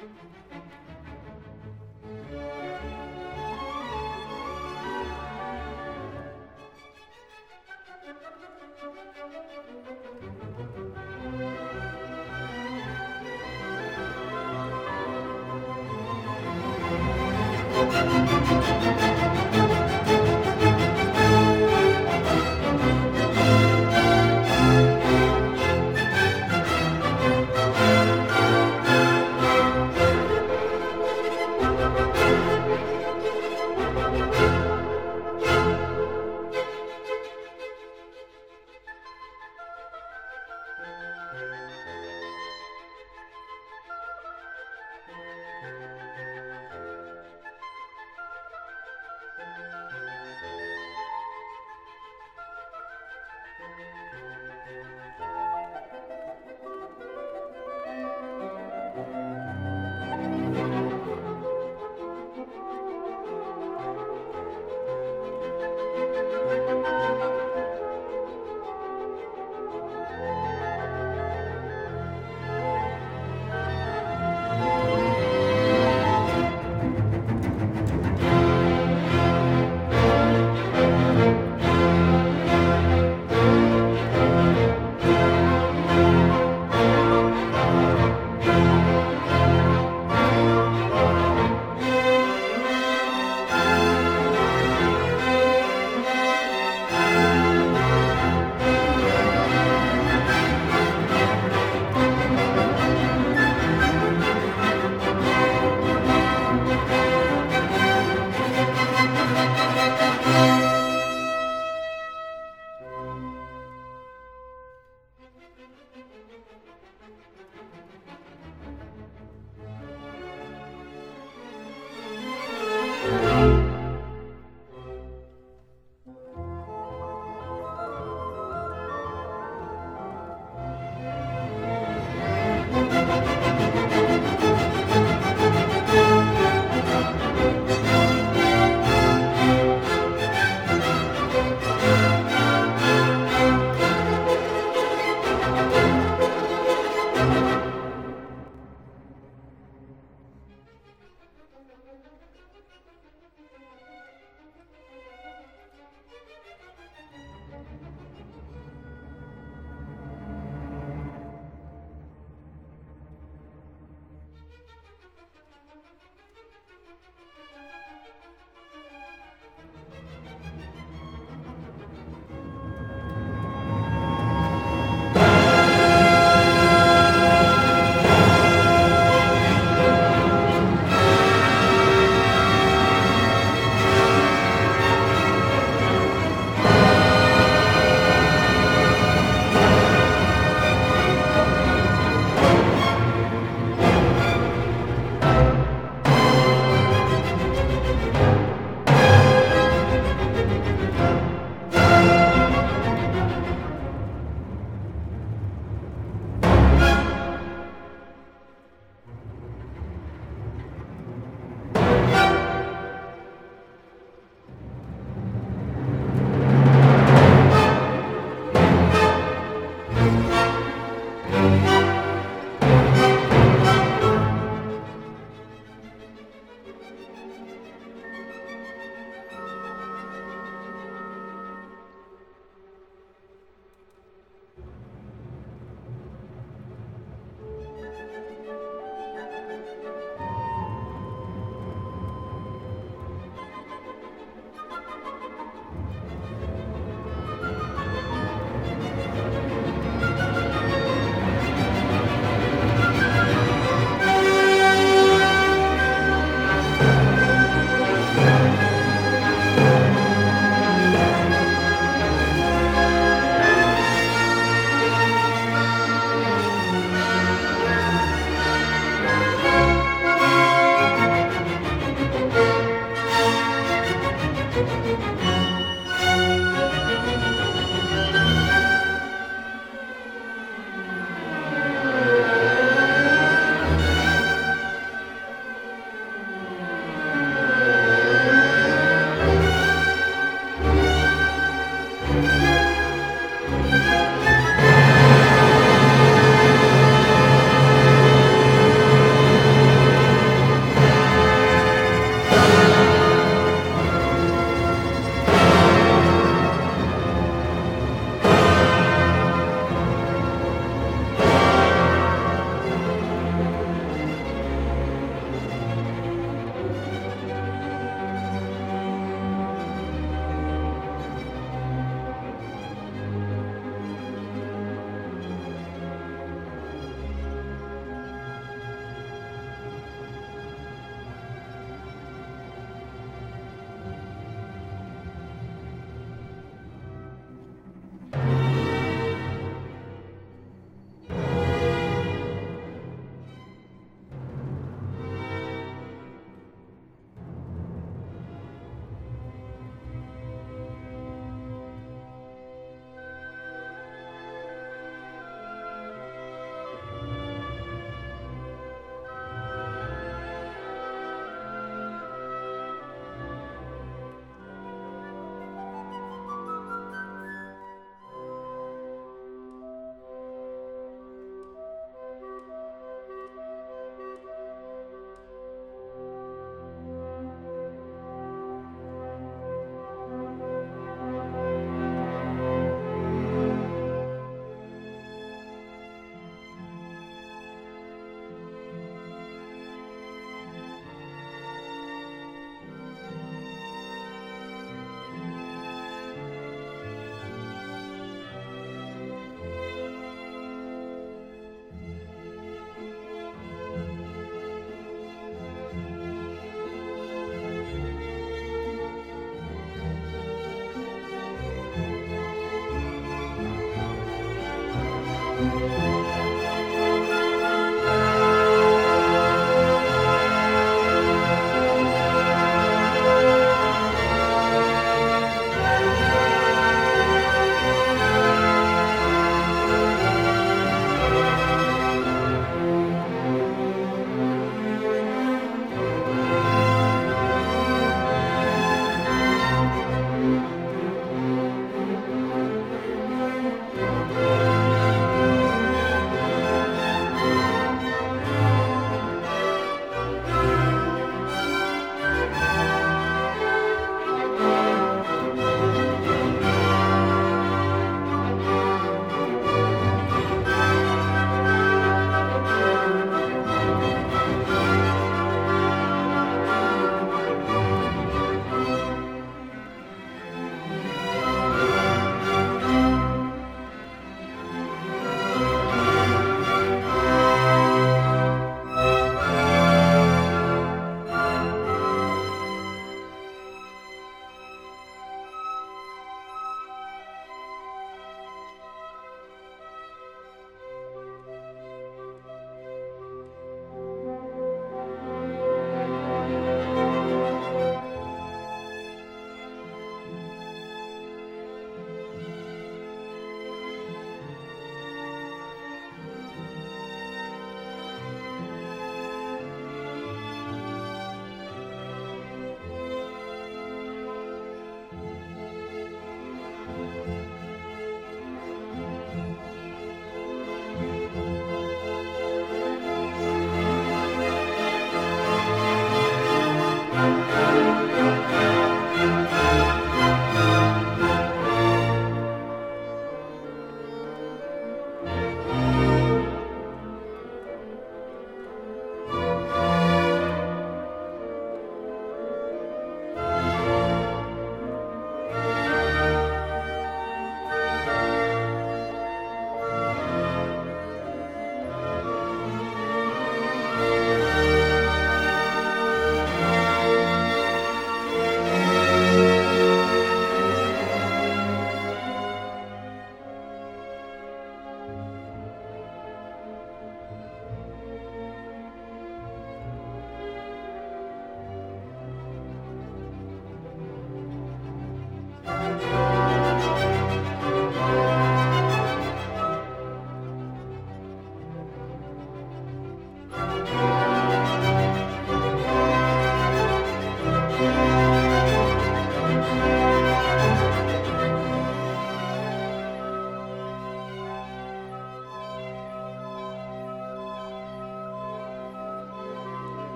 Thank